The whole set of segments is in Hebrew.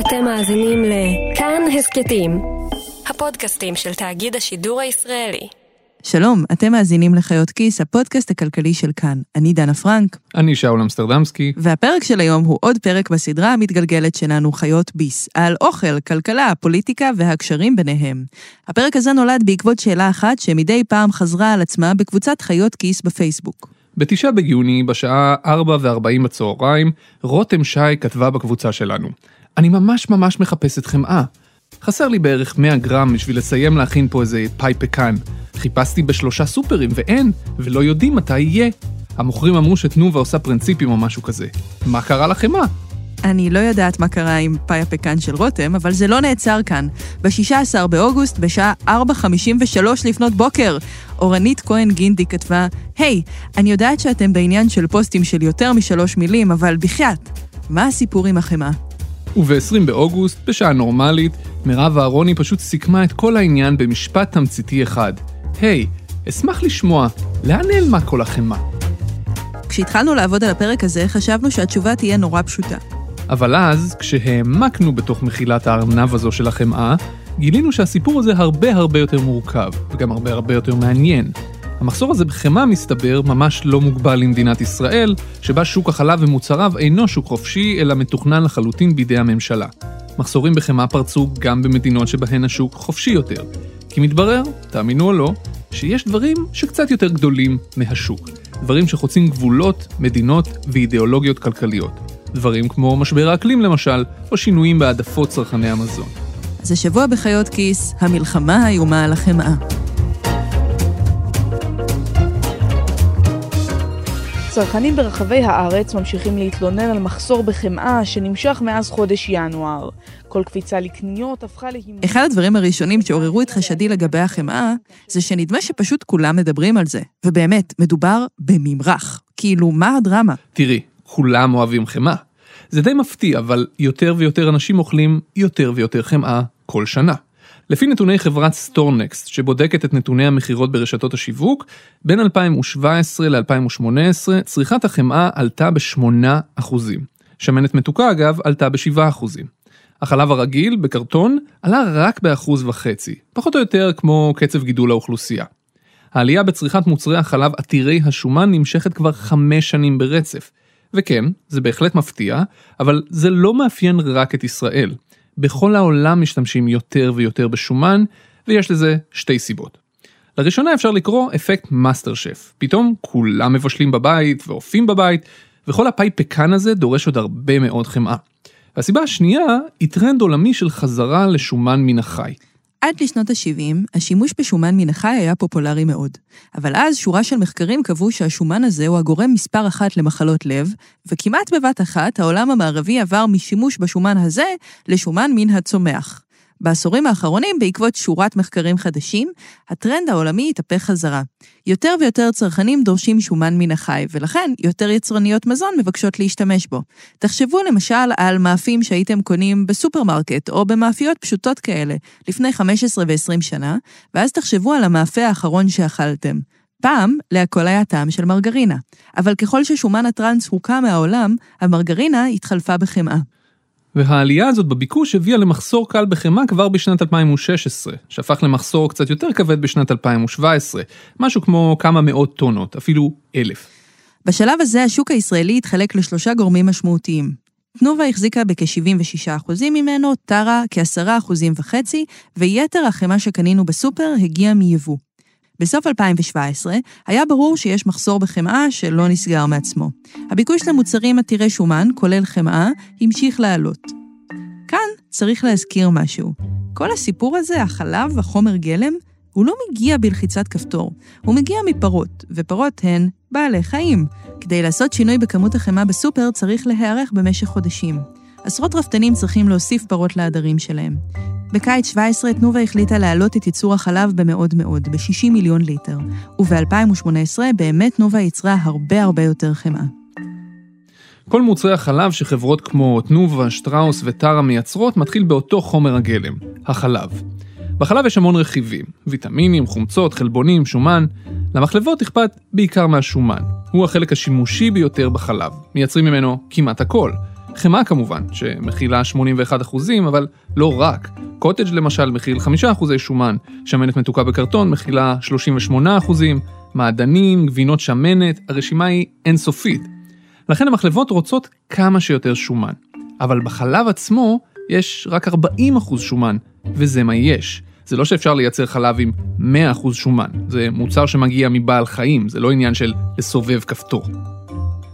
אתם מאזינים לכאן הסכתים, הפודקאסטים של תאגיד השידור הישראלי. שלום, אתם מאזינים לחיות כיס, הפודקאסט הכלכלי של כאן. אני דנה פרנק. אני שאול אמסטרדמסקי. והפרק של היום הוא עוד פרק בסדרה המתגלגלת שלנו, חיות ביס, על אוכל, כלכלה, פוליטיקה והקשרים ביניהם. הפרק הזה נולד בעקבות שאלה אחת שמדי פעם חזרה על עצמה בקבוצת חיות כיס בפייסבוק. בתשעה ביוני, בשעה 4:40 בצהריים, רותם שי כתבה בקבוצה שלנו: אני ממש ממש מחפשת חמאה. חסר לי בערך 100 גרם בשביל לסיים להכין פה איזה פאי פקן. חיפשתי בשלושה סופרים ואין, ולא יודעים מתי יהיה. המוכרים אמרו שתנובה עושה פרינציפים או משהו כזה. מה קרה לחמאה? אני לא יודעת מה קרה עם פאי הפקן של רותם, אבל זה לא נעצר כאן. ב-16 באוגוסט, בשעה 4.53 לפנות בוקר, אורנית כהן גינדי כתבה, היי, hey, אני יודעת שאתם בעניין של פוסטים של יותר משלוש מילים, אבל בחייאת, מה הסיפור עם החמאה? וב-20 באוגוסט, בשעה נורמלית, מירב אהרוני פשוט סיכמה את כל העניין במשפט תמציתי אחד. היי, hey, אשמח לשמוע, לאן נעלמה כל החמאה? כשהתחלנו לעבוד על הפרק הזה, חשבנו שהתשובה תהיה נורא פשוטה. אבל אז, כשהעמקנו בתוך מחילת הארנב הזו של החמאה, גילינו שהסיפור הזה הרבה הרבה יותר מורכב, וגם הרבה הרבה יותר מעניין. המחסור הזה בחמאה מסתבר ממש לא מוגבל למדינת ישראל, שבה שוק החלב ומוצריו אינו שוק חופשי, אלא מתוכנן לחלוטין בידי הממשלה. מחסורים בחמאה פרצו גם במדינות שבהן השוק חופשי יותר. כי מתברר, תאמינו או לא, שיש דברים שקצת יותר גדולים מהשוק. דברים שחוצים גבולות, מדינות ואידיאולוגיות כלכליות. דברים כמו משבר האקלים למשל, או שינויים בהעדפות צרכני המזון. אז השבוע בחיות כיס, המלחמה האיומה על החמאה. צרכנים ברחבי הארץ ממשיכים להתלונן על מחסור בחמאה שנמשך מאז חודש ינואר. כל קפיצה לקניות הפכה להימור. אחד הדברים הראשונים שעוררו את חשדי לגבי החמאה, זה שנדמה שפשוט כולם מדברים על זה. ובאמת, מדובר בממרח. כאילו, מה הדרמה? תראי, כולם אוהבים חמאה. זה די מפתיע, אבל יותר ויותר אנשים אוכלים יותר ויותר חמאה כל שנה. לפי נתוני חברת StoreNext, שבודקת את נתוני המכירות ברשתות השיווק, בין 2017 ל-2018 צריכת החמאה עלתה ב-8%. שמנת מתוקה אגב עלתה ב-7%. החלב הרגיל, בקרטון, עלה רק ב-1.5%, פחות או יותר כמו קצב גידול האוכלוסייה. העלייה בצריכת מוצרי החלב עתירי השומן נמשכת כבר חמש שנים ברצף. וכן, זה בהחלט מפתיע, אבל זה לא מאפיין רק את ישראל. בכל העולם משתמשים יותר ויותר בשומן, ויש לזה שתי סיבות. לראשונה אפשר לקרוא אפקט מאסטר שף. פתאום כולם מבשלים בבית ואופים בבית, וכל ה baking הזה דורש עוד הרבה מאוד חמאה. והסיבה השנייה היא טרנד עולמי של חזרה לשומן מן החי. עד לשנות ה-70, השימוש בשומן מן החי היה פופולרי מאוד. אבל אז שורה של מחקרים קבעו שהשומן הזה הוא הגורם מספר אחת למחלות לב, וכמעט בבת אחת העולם המערבי עבר משימוש בשומן הזה לשומן מן הצומח. בעשורים האחרונים, בעקבות שורת מחקרים חדשים, הטרנד העולמי התהפך חזרה. יותר ויותר צרכנים דורשים שומן מן החי, ולכן יותר יצרניות מזון מבקשות להשתמש בו. תחשבו למשל על מאפים שהייתם קונים בסופרמרקט, או במאפיות פשוטות כאלה, לפני 15 ו-20 שנה, ואז תחשבו על המאפה האחרון שאכלתם. פעם, להכל היה טעם של מרגרינה. אבל ככל ששומן הטראנס הוקע מהעולם, המרגרינה התחלפה בחמאה. והעלייה הזאת בביקוש הביאה למחסור קל בחמאה כבר בשנת 2016, שהפך למחסור קצת יותר כבד בשנת 2017, משהו כמו כמה מאות טונות, אפילו אלף. בשלב הזה השוק הישראלי התחלק לשלושה גורמים משמעותיים. תנובה החזיקה בכ-76% ממנו, טרה כ-10.5%, ויתר החמאה שקנינו בסופר הגיע מיבוא. בסוף 2017 היה ברור שיש מחסור בחמאה שלא נסגר מעצמו. הביקוש למוצרים עתירי שומן, כולל חמאה, המשיך לעלות. כאן צריך להזכיר משהו. כל הסיפור הזה, החלב, החומר גלם, הוא לא מגיע בלחיצת כפתור, הוא מגיע מפרות, ופרות הן בעלי חיים. כדי לעשות שינוי בכמות החמאה בסופר צריך להיערך במשך חודשים. עשרות רפתנים צריכים להוסיף פרות לעדרים שלהם. בקיץ 17 תנובה החליטה להעלות את ייצור החלב במאוד מאוד, ב-60 מיליון ליטר, וב-2018 באמת תנובה ייצרה הרבה הרבה יותר חמאה. כל מוצרי החלב שחברות כמו תנובה, שטראוס וטרה מייצרות מתחיל באותו חומר הגלם, החלב. בחלב יש המון רכיבים, ויטמינים, חומצות, חלבונים, שומן. למחלבות אכפת בעיקר מהשומן. הוא החלק השימושי ביותר בחלב, מייצרים ממנו כמעט הכל. חמאה כמובן, שמכילה 81 אחוזים, אבל לא רק. קוטג' למשל מכיל 5 אחוזי שומן, שמנת מתוקה בקרטון מכילה 38 אחוזים, מעדנים, גבינות שמנת, הרשימה היא אינסופית. לכן המחלבות רוצות כמה שיותר שומן. אבל בחלב עצמו יש רק 40 אחוז שומן, וזה מה יש. זה לא שאפשר לייצר חלב עם 100% שומן, זה מוצר שמגיע מבעל חיים, זה לא עניין של לסובב כפתור.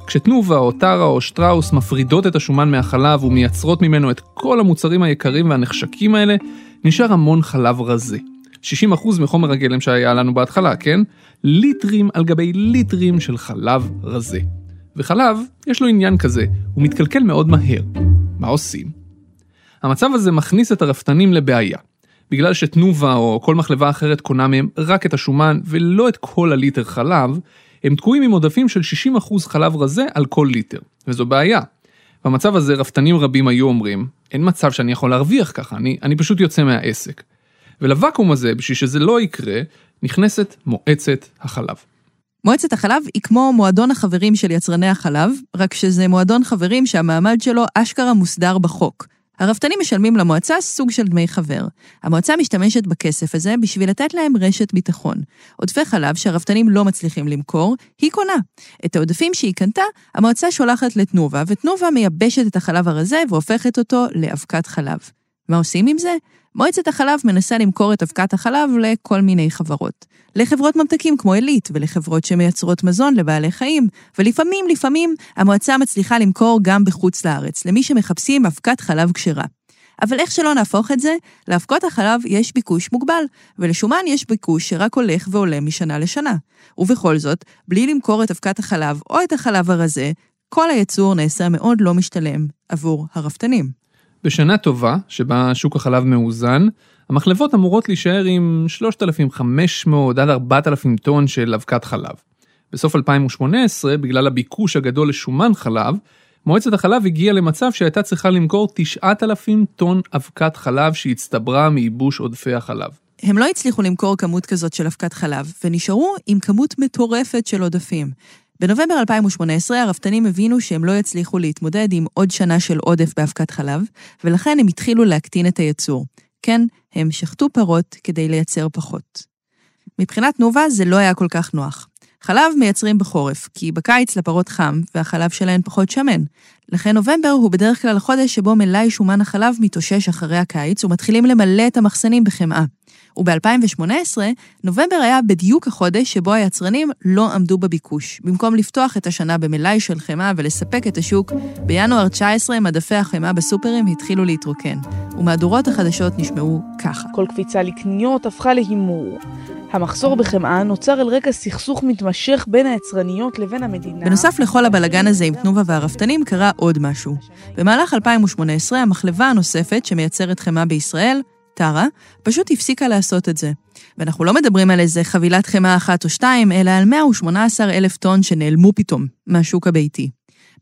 כשתנובה או טרה או שטראוס מפרידות את השומן מהחלב ומייצרות ממנו את כל המוצרים היקרים והנחשקים האלה, נשאר המון חלב רזה. 60% מחומר הגלם שהיה לנו בהתחלה, כן? ליטרים על גבי ליטרים של חלב רזה. וחלב, יש לו עניין כזה, הוא מתקלקל מאוד מהר. מה עושים? המצב הזה מכניס את הרפתנים לבעיה. בגלל שתנובה או כל מחלבה אחרת קונה מהם רק את השומן ולא את כל הליטר חלב, הם תקועים עם עודפים של 60% חלב רזה על כל ליטר, וזו בעיה. במצב הזה רפתנים רבים היו אומרים, אין מצב שאני יכול להרוויח ככה, אני, אני פשוט יוצא מהעסק. ולוואקום הזה, בשביל שזה לא יקרה, נכנסת מועצת החלב. מועצת החלב היא כמו מועדון החברים של יצרני החלב, רק שזה מועדון חברים שהמעמד שלו אשכרה מוסדר בחוק. הרפתנים משלמים למועצה סוג של דמי חבר. המועצה משתמשת בכסף הזה בשביל לתת להם רשת ביטחון. עודפי חלב שהרפתנים לא מצליחים למכור, היא קונה. את העודפים שהיא קנתה, המועצה שולחת לתנובה, ותנובה מייבשת את החלב הרזה והופכת אותו לאבקת חלב. מה עושים עם זה? מועצת החלב מנסה למכור את אבקת החלב לכל מיני חברות. לחברות ממתקים כמו עילית ולחברות שמייצרות מזון לבעלי חיים, ולפעמים, לפעמים, המועצה מצליחה למכור גם בחוץ לארץ, למי שמחפשים אבקת חלב כשרה. אבל איך שלא נהפוך את זה, לאבקות החלב יש ביקוש מוגבל, ולשומן יש ביקוש שרק הולך ועולה משנה לשנה. ובכל זאת, בלי למכור את אבקת החלב או את החלב הרזה, כל הייצור נעשה מאוד לא משתלם עבור הרפתנים. בשנה טובה, שבה שוק החלב מאוזן, המחלבות אמורות להישאר עם 3,500 עד 4,000 טון של אבקת חלב. בסוף 2018, בגלל הביקוש הגדול לשומן חלב, מועצת החלב הגיעה למצב שהייתה צריכה למכור 9,000 טון אבקת חלב שהצטברה מייבוש עודפי החלב. הם לא הצליחו למכור כמות כזאת של אבקת חלב, ונשארו עם כמות מטורפת של עודפים. בנובמבר 2018 הרפתנים הבינו שהם לא יצליחו להתמודד עם עוד שנה של עודף באבקת חלב, ולכן הם התחילו להקטין את הייצור. כן, הם שחטו פרות כדי לייצר פחות. מבחינת תנובה זה לא היה כל כך נוח. חלב מייצרים בחורף, כי בקיץ לפרות חם והחלב שלהן פחות שמן. לכן נובמבר הוא בדרך כלל החודש שבו מלאי שומן החלב מתאושש אחרי הקיץ ומתחילים למלא את המחסנים בחמאה. וב-2018, נובמבר היה בדיוק החודש שבו היצרנים לא עמדו בביקוש. במקום לפתוח את השנה במלאי של חמאה ולספק את השוק, בינואר 19 מדפי החמאה בסופרים התחילו להתרוקן, ומהדורות החדשות נשמעו ככה. כל קפיצה לקניות הפכה להימור. המחסור בחמאה נוצר על רקע סכסוך מתמשך בין היצרניות לבין המדינה. בנוסף לכל הבלגן הזה עם תנובה והרפתנים, קרה עוד משהו. במהלך 2018, המחלבה הנוספת שמייצרת חמאה בישראל, טרה, פשוט הפסיקה לעשות את זה. ואנחנו לא מדברים על איזה חבילת חמאה אחת או שתיים, אלא על 118 אלף טון שנעלמו פתאום מהשוק הביתי.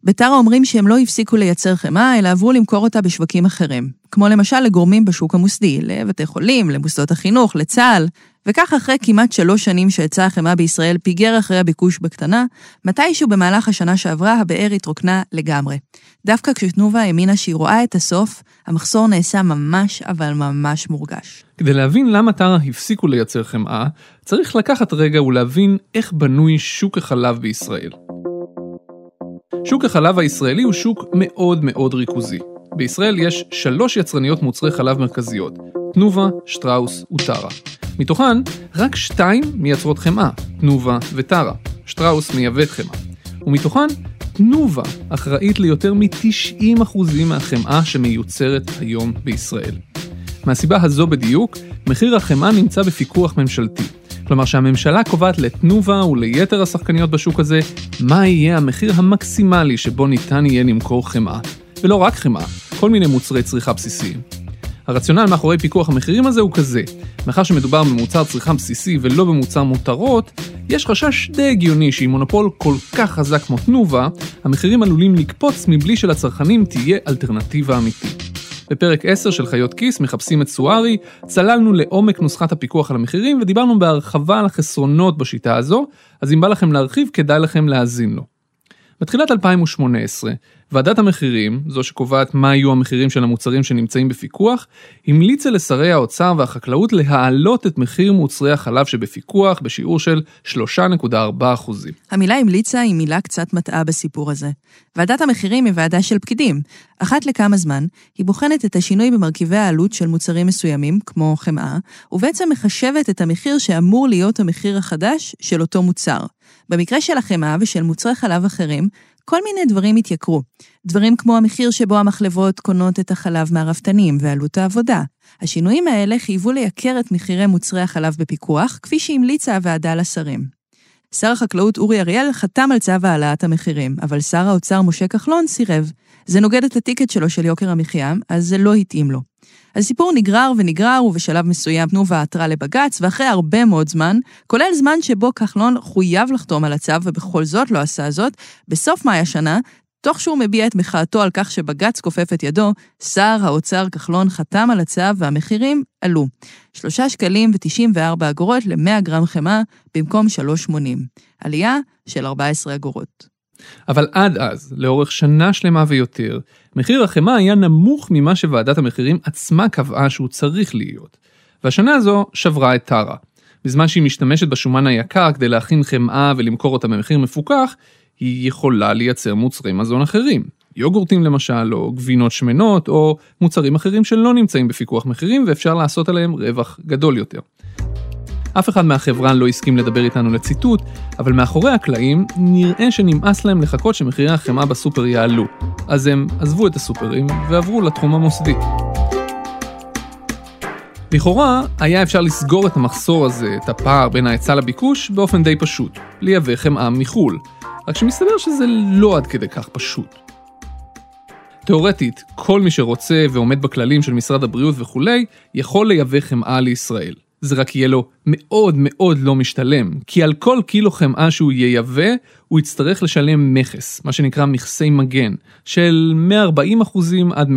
בטרה אומרים שהם לא הפסיקו לייצר חמאה, אלא עברו למכור אותה בשווקים אחרים. כמו למשל לגורמים בשוק המוסדי, לבתי חולים, למוסדות החינוך, לצה"ל. וכך אחרי כמעט שלוש שנים שהיצע החמאה בישראל פיגר אחרי הביקוש בקטנה, מתישהו במהלך השנה שעברה הבאר התרוקנה לגמרי. דווקא כשתנובה האמינה שהיא רואה את הסוף, המחסור נעשה ממש אבל ממש מורגש. כדי להבין למה טרה הפסיקו לייצר חמאה, צריך לקחת רגע ולהבין איך בנוי שוק החלב בישראל. שוק החלב הישראלי הוא שוק מאוד מאוד ריכוזי. בישראל יש שלוש יצרניות מוצרי חלב מרכזיות, תנובה, שטראוס וטרה. מתוכן, רק שתיים מייצרות חמאה, תנובה וטרה. שטראוס מייבאת חמאה. ומתוכן, תנובה אחראית ליותר מ-90% מהחמאה שמיוצרת היום בישראל. מהסיבה הזו בדיוק, מחיר החמאה נמצא בפיקוח ממשלתי. כלומר שהממשלה קובעת לתנובה וליתר השחקניות בשוק הזה מה יהיה המחיר המקסימלי שבו ניתן יהיה למכור חמאה. ולא רק חמאה, כל מיני מוצרי צריכה בסיסיים. הרציונל מאחורי פיקוח המחירים הזה הוא כזה, מאחר שמדובר במוצר צריכה בסיסי ולא במוצר מותרות, יש חשש די הגיוני שעם מונופול כל כך חזק כמו תנובה, המחירים עלולים לקפוץ מבלי שלצרכנים תהיה אלטרנטיבה אמיתית. בפרק 10 של חיות כיס מחפשים את סוארי, צללנו לעומק נוסחת הפיקוח על המחירים ודיברנו בהרחבה על החסרונות בשיטה הזו, אז אם בא לכם להרחיב כדאי לכם להאזין לו. בתחילת 2018, ועדת המחירים, זו שקובעת מה יהיו המחירים של המוצרים שנמצאים בפיקוח, המליצה לשרי האוצר והחקלאות להעלות את מחיר מוצרי החלב שבפיקוח בשיעור של 3.4%. המילה המליצה היא מילה קצת מטעה בסיפור הזה. ועדת המחירים היא ועדה של פקידים. אחת לכמה זמן, היא בוחנת את השינוי במרכיבי העלות של מוצרים מסוימים, כמו חמאה, ובעצם מחשבת את המחיר שאמור להיות המחיר החדש של אותו מוצר. במקרה של החמאה ושל מוצרי חלב אחרים, כל מיני דברים התייקרו. דברים כמו המחיר שבו המחלבות קונות את החלב מהרפתנים ועלות העבודה. השינויים האלה חייבו לייקר את מחירי מוצרי החלב בפיקוח, כפי שהמליצה הוועדה לשרים. שר החקלאות אורי אריאל חתם על צו העלאת המחירים, אבל שר האוצר משה כחלון סירב. זה נוגד את הטיקט שלו של יוקר המחיה, אז זה לא התאים לו. הסיפור נגרר ונגרר, ובשלב מסוים תנובה עתרה לבג"ץ, ואחרי הרבה מאוד זמן, כולל זמן שבו כחלון חויב לחתום על הצו, ובכל זאת לא עשה זאת, בסוף מאי השנה, תוך שהוא מביע את מחאתו על כך שבג"ץ כופף את ידו, שר האוצר כחלון חתם על הצו והמחירים עלו. 3 שקלים ו-94 אגורות ל-100 גרם חמאה במקום 3.80. עלייה של 14 אגורות. אבל עד אז, לאורך שנה שלמה ויותר, מחיר החמאה היה נמוך ממה שוועדת המחירים עצמה קבעה שהוא צריך להיות. והשנה הזו שברה את טרה. בזמן שהיא משתמשת בשומן היקר כדי להכין חמאה ולמכור אותה במחיר מפוקח, היא יכולה לייצר מוצרי מזון אחרים. יוגורטים למשל, או גבינות שמנות, או מוצרים אחרים שלא נמצאים בפיקוח מחירים ואפשר לעשות עליהם רווח גדול יותר. אף אחד מהחברה לא הסכים לדבר איתנו לציטוט, אבל מאחורי הקלעים נראה שנמאס להם לחכות שמחירי החמאה בסופר יעלו. אז הם עזבו את הסופרים ועברו לתחום המוסדי. לכאורה, היה אפשר לסגור את המחסור הזה, את הפער בין ההיצע לביקוש, באופן די פשוט, לייבא חמאה מחו"ל. רק שמסתבר שזה לא עד כדי כך פשוט. תאורטית, כל מי שרוצה ועומד בכללים של משרד הבריאות וכולי, יכול לייבא חמאה לישראל. זה רק יהיה לו מאוד מאוד לא משתלם, כי על כל קילו חמאה שהוא ייבא, הוא יצטרך לשלם מכס, מה שנקרא מכסי מגן, של 140% עד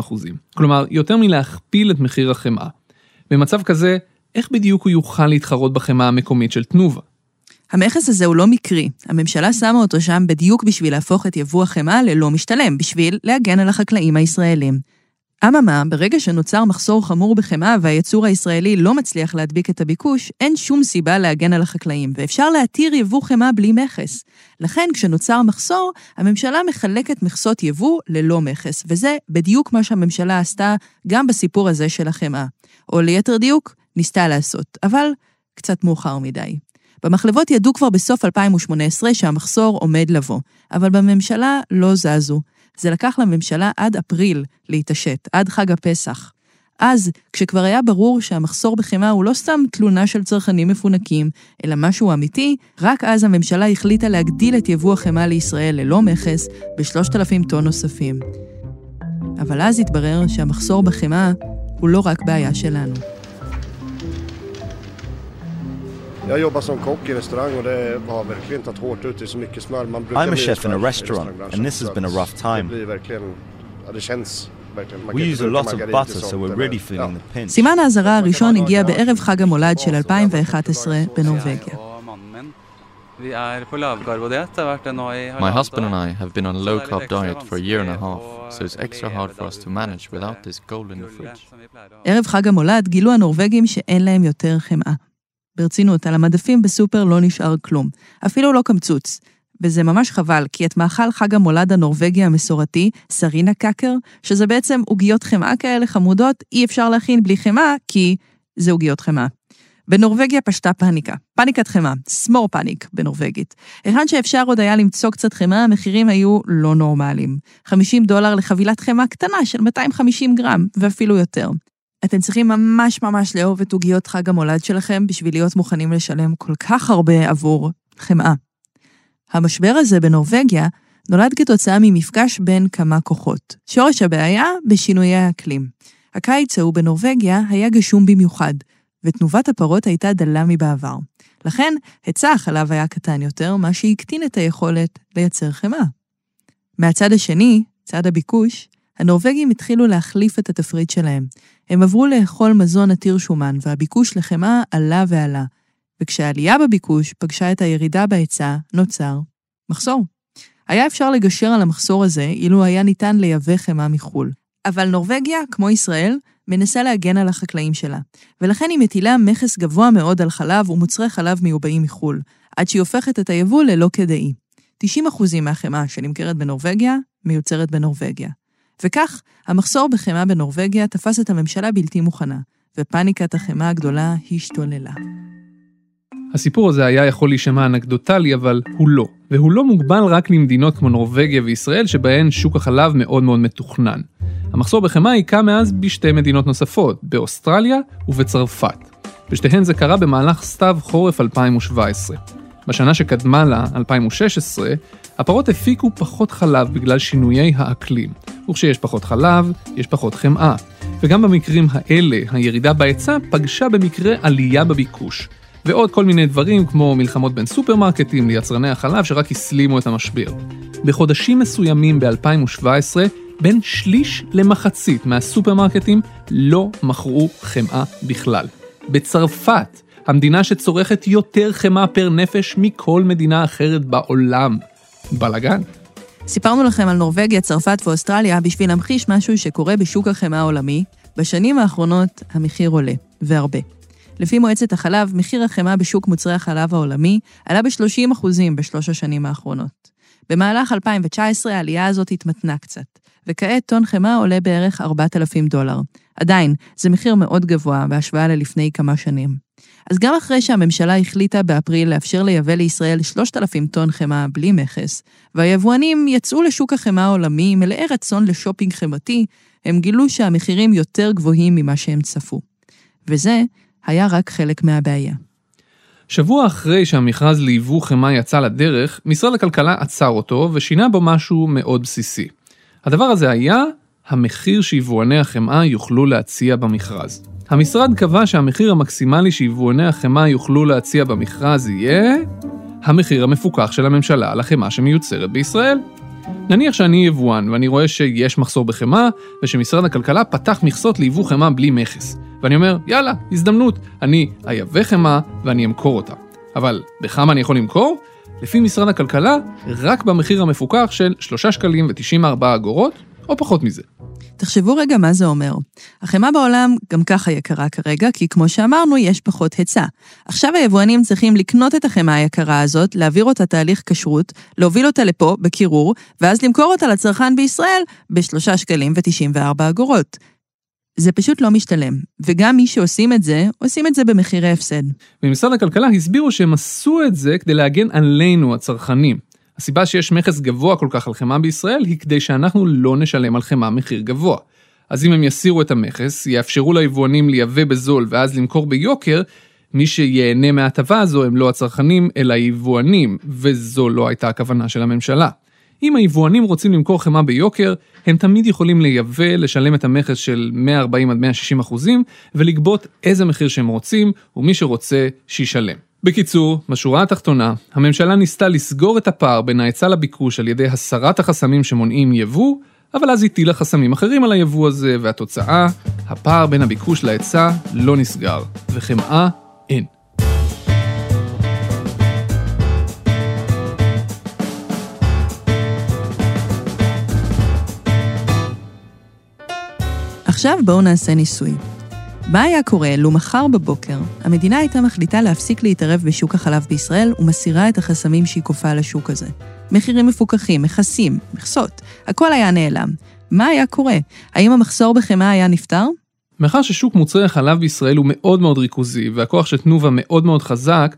160%. כלומר, יותר מלהכפיל את מחיר החמאה. במצב כזה, איך בדיוק הוא יוכל להתחרות בחמאה המקומית של תנובה? המכס הזה הוא לא מקרי. הממשלה שמה אותו שם בדיוק בשביל להפוך את יבוא החמאה ללא משתלם, בשביל להגן על החקלאים הישראלים. אממה, ברגע שנוצר מחסור חמור בחמאה והייצור הישראלי לא מצליח להדביק את הביקוש, אין שום סיבה להגן על החקלאים, ואפשר להתיר יבוא חמאה בלי מכס. לכן, כשנוצר מחסור, הממשלה מחלקת מכסות יבוא ללא מכס, וזה בדיוק מה שהממשלה עשתה גם בסיפור הזה של החמאה. או ליתר דיוק, ניסתה לעשות, אבל קצת מאוחר מדי. במחלבות ידעו כבר בסוף 2018 שהמחסור עומד לבוא, אבל בממשלה לא זזו. זה לקח לממשלה עד אפריל להתעשת, עד חג הפסח. אז, כשכבר היה ברור שהמחסור בחמאה הוא לא סתם תלונה של צרכנים מפונקים, אלא משהו אמיתי, רק אז הממשלה החליטה להגדיל את יבוא החמאה לישראל ללא מכס ב-3,000 טון נוספים. אבל אז התברר שהמחסור בחמאה הוא לא רק בעיה שלנו. Jag jobbar som kock i restaurang och det har verkligen tagit hårt ut. Det är så mycket smör. Man brukar I'm a bli chef in a smör i restaurant, restaurangbranschen, and this has så been a att rough time. Det blir verkligen, ja det känns verkligen. Man We kan use a inte lot bruka of margarin butter, till so we're sånt, really men- feeling ja. the pinch. סימן האזהרה הראשון הגיע בערב חג המולד של 2011 בנורבגיה. og mannen min. Vi er på lavkarbodet. Det har vært det nå i My halvannet husband and år. I have been on a Så low det er litt carb ekstra diet for a year and a vanskelig half, å so it's extra leve hard for da us to uten manage det without this goal in the gullet fridge. som vi pleier å ha. ערב חג המולד גילו הנורבגים שאין להם יותר חמאה. ברצינות, על המדפים בסופר לא נשאר כלום, אפילו לא קמצוץ. וזה ממש חבל, כי את מאכל חג המולד הנורבגי המסורתי, סרינה קאקר, שזה בעצם עוגיות חמאה כאלה חמודות, אי אפשר להכין בלי חמאה, כי זה עוגיות חמאה. בנורבגיה פשטה פאניקה, פאניקת חמאה, סמור פאניק בנורבגית. היכן שאפשר עוד היה למצוא קצת חמאה, המחירים היו לא נורמליים. 50 דולר לחבילת חמאה קטנה של 250 גרם, ואפילו יותר. אתם צריכים ממש ממש לאהוב את עוגיות חג המולד שלכם בשביל להיות מוכנים לשלם כל כך הרבה עבור חמאה. המשבר הזה בנורבגיה נולד כתוצאה ממפגש בין כמה כוחות. שורש הבעיה בשינויי האקלים. הקיץ ההוא בנורבגיה היה גשום במיוחד, ותנובת הפרות הייתה דלה מבעבר. לכן, היצע החלב היה קטן יותר, מה שהקטין את היכולת לייצר חמאה. מהצד השני, צד הביקוש, הנורבגים התחילו להחליף את התפריט שלהם. הם עברו לאכול מזון עתיר שומן, והביקוש לחמאה עלה ועלה. וכשהעלייה בביקוש פגשה את הירידה בהיצע, נוצר מחסור. היה אפשר לגשר על המחסור הזה אילו היה ניתן לייבא חמאה מחו"ל. אבל נורבגיה, כמו ישראל, מנסה להגן על החקלאים שלה, ולכן היא מטילה מכס גבוה מאוד על חלב ומוצרי חלב מיובאים מחו"ל, עד שהיא הופכת את היבוא ללא כדאי. 90% מהחמאה שנמכרת בנורבגיה, מיוצרת בנורבגיה. וכך, המחסור בחמאה בנורבגיה תפס את הממשלה בלתי מוכנה, ופאניקת החמאה הגדולה השתוללה. הסיפור הזה היה יכול להישמע אנקדוטלי, אבל הוא לא. והוא לא מוגבל רק למדינות כמו נורבגיה וישראל, שבהן שוק החלב מאוד מאוד מתוכנן. המחסור בחמאה היכה מאז בשתי מדינות נוספות, באוסטרליה ובצרפת. בשתיהן זה קרה במהלך סתיו חורף 2017. בשנה שקדמה לה, 2016, הפרות הפיקו פחות חלב בגלל שינויי האקלים. וכשיש פחות חלב, יש פחות חמאה. וגם במקרים האלה, הירידה בהיצע פגשה במקרה עלייה בביקוש. ועוד כל מיני דברים כמו מלחמות בין סופרמרקטים ליצרני החלב שרק הסלימו את המשבר. בחודשים מסוימים ב-2017, בין שליש למחצית מהסופרמרקטים לא מכרו חמאה בכלל. בצרפת, המדינה שצורכת יותר חמאה פר נפש מכל מדינה אחרת בעולם. בלאגן. סיפרנו לכם על נורבגיה, צרפת ואוסטרליה בשביל להמחיש משהו שקורה בשוק החמאה העולמי. בשנים האחרונות המחיר עולה, והרבה. לפי מועצת החלב, מחיר החמאה בשוק מוצרי החלב העולמי עלה ב-30% בשלוש השנים האחרונות. במהלך 2019 העלייה הזאת התמתנה קצת, וכעת טון חמאה עולה בערך 4,000 דולר. עדיין, זה מחיר מאוד גבוה בהשוואה ללפני כמה שנים. אז גם אחרי שהממשלה החליטה באפריל לאפשר לייבא לישראל 3,000 טון חמאה בלי מכס, והיבואנים יצאו לשוק החמאה העולמי מלאי רצון לשופינג חמאתי, הם גילו שהמחירים יותר גבוהים ממה שהם צפו. וזה היה רק חלק מהבעיה. שבוע אחרי שהמכרז ליבוא חמאה יצא לדרך, משרד הכלכלה עצר אותו ושינה בו משהו מאוד בסיסי. הדבר הזה היה המחיר שיבואני החמאה יוכלו להציע במכרז. המשרד קבע שהמחיר המקסימלי שיבואני החמאה יוכלו להציע במכרז יהיה המחיר המפוקח של הממשלה על החמאה שמיוצרת בישראל. נניח שאני יבואן ואני רואה שיש מחסור בחמאה ושמשרד הכלכלה פתח מכסות ליבוא חמאה בלי מכס. ואני אומר, יאללה, הזדמנות, אני אייבא חמאה ואני אמכור אותה. אבל בכמה אני יכול למכור? לפי משרד הכלכלה, רק במחיר המפוקח של 3 שקלים ו-94 אגורות, או פחות מזה. תחשבו רגע מה זה אומר. החמאה בעולם גם ככה יקרה כרגע, כי כמו שאמרנו, יש פחות היצע. עכשיו היבואנים צריכים לקנות את החמאה היקרה הזאת, להעביר אותה תהליך כשרות, להוביל אותה לפה, בקירור, ואז למכור אותה לצרכן בישראל ב-3 שקלים ו-94 אגורות. זה פשוט לא משתלם, וגם מי שעושים את זה, עושים את זה במחירי הפסד. במשרד הכלכלה הסבירו שהם עשו את זה כדי להגן עלינו, הצרכנים. הסיבה שיש מכס גבוה כל כך על חמאה בישראל היא כדי שאנחנו לא נשלם על חמאה מחיר גבוה. אז אם הם יסירו את המכס, יאפשרו ליבואנים לייבא בזול ואז למכור ביוקר, מי שייהנה מההטבה הזו הם לא הצרכנים, אלא היבואנים, וזו לא הייתה הכוונה של הממשלה. אם היבואנים רוצים למכור חמאה ביוקר, הם תמיד יכולים לייבא, לשלם את המכס של 140 עד 160 אחוזים, ולגבות איזה מחיר שהם רוצים, ומי שרוצה, שישלם. בקיצור, בשורה התחתונה, הממשלה ניסתה לסגור את הפער בין ההיצע לביקוש על ידי הסרת החסמים שמונעים יבוא, אבל אז הטילה חסמים אחרים על היבוא הזה, והתוצאה, הפער בין הביקוש להיצע לא נסגר, וחמאה אין. עכשיו בואו נעשה ניסוי. מה היה קורה לו מחר בבוקר המדינה הייתה מחליטה להפסיק להתערב בשוק החלב בישראל ומסירה את החסמים שהיא כופה על השוק הזה? מחירים מפוקחים, מכסים, מכסות, הכל היה נעלם. מה היה קורה? האם המחסור בחמאה היה נפתר? מאחר ששוק מוצרי החלב בישראל הוא מאוד מאוד ריכוזי והכוח של תנובה מאוד מאוד חזק,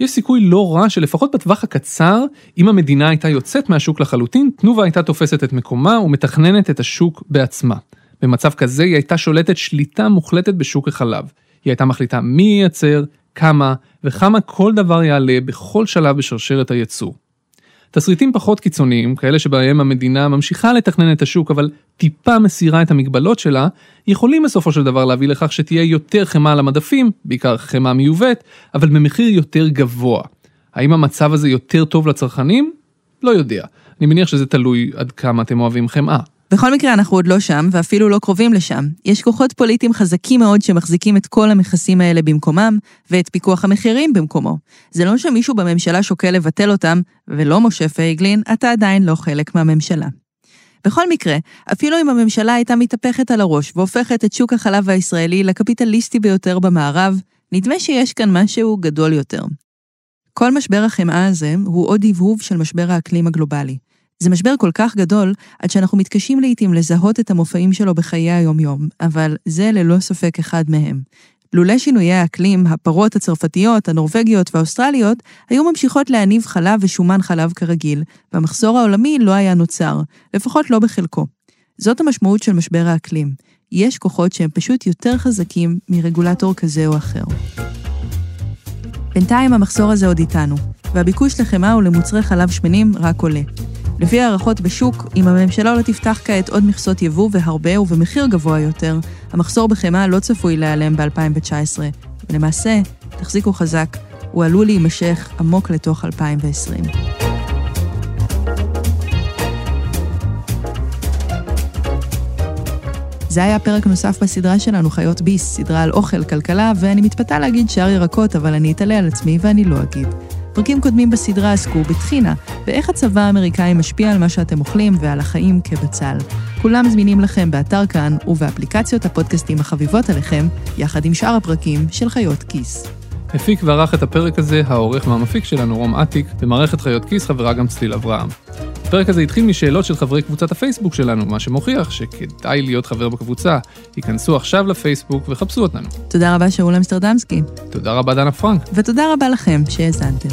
יש סיכוי לא רע שלפחות בטווח הקצר, אם המדינה הייתה יוצאת מהשוק לחלוטין, תנובה הייתה תופסת את מקומה ומתכננת את השוק בעצמה. במצב כזה היא הייתה שולטת שליטה מוחלטת בשוק החלב. היא הייתה מחליטה מי ייצר, כמה וכמה כל דבר יעלה בכל שלב בשרשרת הייצור. תסריטים פחות קיצוניים, כאלה שבהם המדינה ממשיכה לתכנן את השוק אבל טיפה מסירה את המגבלות שלה, יכולים בסופו של דבר להביא לכך שתהיה יותר חמאה על המדפים, בעיקר חמאה מיובאת, אבל במחיר יותר גבוה. האם המצב הזה יותר טוב לצרכנים? לא יודע. אני מניח שזה תלוי עד כמה אתם אוהבים חמאה. בכל מקרה, אנחנו עוד לא שם, ואפילו לא קרובים לשם. יש כוחות פוליטיים חזקים מאוד שמחזיקים את כל המכסים האלה במקומם, ואת פיקוח המחירים במקומו. זה לא שמישהו בממשלה שוקל לבטל אותם, ולא משה פייגלין, אתה עדיין לא חלק מהממשלה. בכל מקרה, אפילו אם הממשלה הייתה מתהפכת על הראש והופכת את שוק החלב הישראלי לקפיטליסטי ביותר במערב, נדמה שיש כאן משהו גדול יותר. כל משבר החמאה הזה הוא עוד הבהוב של משבר האקלים הגלובלי. זה משבר כל כך גדול, עד שאנחנו מתקשים לעיתים לזהות את המופעים שלו בחיי היום-יום, אבל זה ללא ספק אחד מהם. לולא שינויי האקלים, הפרות הצרפתיות, הנורבגיות והאוסטרליות היו ממשיכות להניב חלב ושומן חלב כרגיל, והמחסור העולמי לא היה נוצר, לפחות לא בחלקו. זאת המשמעות של משבר האקלים. יש כוחות שהם פשוט יותר חזקים מרגולטור כזה או אחר. בינתיים המחסור הזה עוד איתנו, והביקוש לחמאה ולמוצרי חלב שמנים רק עולה. לפי הערכות בשוק, אם הממשלה לא תפתח כעת עוד מכסות יבוא והרבה ובמחיר גבוה יותר, המחסור בחמאה לא צפוי להיעלם ב-2019. ולמעשה, תחזיקו חזק, הוא עלול להימשך עמוק לתוך 2020. זה היה פרק נוסף בסדרה שלנו, חיות ביס, סדרה על אוכל, כלכלה, ואני מתפתה להגיד שאר ירקות, אבל אני אתעלה על עצמי ואני לא אגיד. פרקים קודמים בסדרה עסקו בטחינה, ואיך הצבא האמריקאי משפיע על מה שאתם אוכלים ועל החיים כבצל. כולם זמינים לכם באתר כאן ובאפליקציות הפודקאסטים החביבות עליכם, יחד עם שאר הפרקים של חיות כיס. הפיק וערך את הפרק הזה העורך והמפיק שלנו רום אטיק, במערכת חיות כיס חברה גם צליל אברהם. הפרק הזה התחיל משאלות של חברי קבוצת הפייסבוק שלנו, מה שמוכיח שכדאי להיות חבר בקבוצה. היכנסו עכשיו לפייסבוק וחפשו אותנו. תודה רבה שאול אמסטרדמסקי. תודה רבה דנה פרנק. ותודה רבה לכם שהאזנתם.